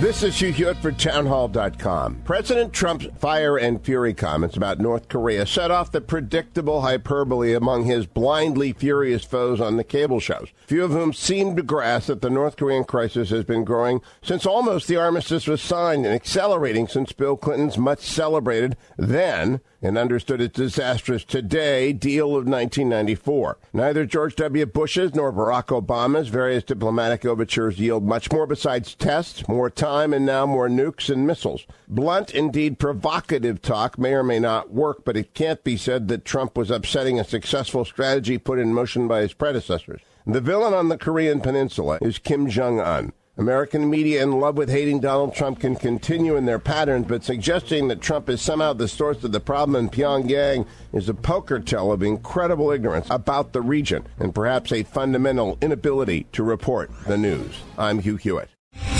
This is Hugh Hewitt for townhall.com. President Trump's fire and fury comments about North Korea set off the predictable hyperbole among his blindly furious foes on the cable shows, few of whom seem to grasp that the North Korean crisis has been growing since almost the armistice was signed and accelerating since Bill Clinton's much celebrated then and understood its disastrous today deal of 1994. Neither George W. Bush's nor Barack Obama's various diplomatic overtures yield much more besides tests, more time, and now more nukes and missiles. Blunt, indeed provocative talk may or may not work, but it can't be said that Trump was upsetting a successful strategy put in motion by his predecessors. The villain on the Korean Peninsula is Kim Jong un. American media in love with hating Donald Trump can continue in their patterns, but suggesting that Trump is somehow the source of the problem in Pyongyang is a poker tell of incredible ignorance about the region and perhaps a fundamental inability to report the news. I'm Hugh Hewitt.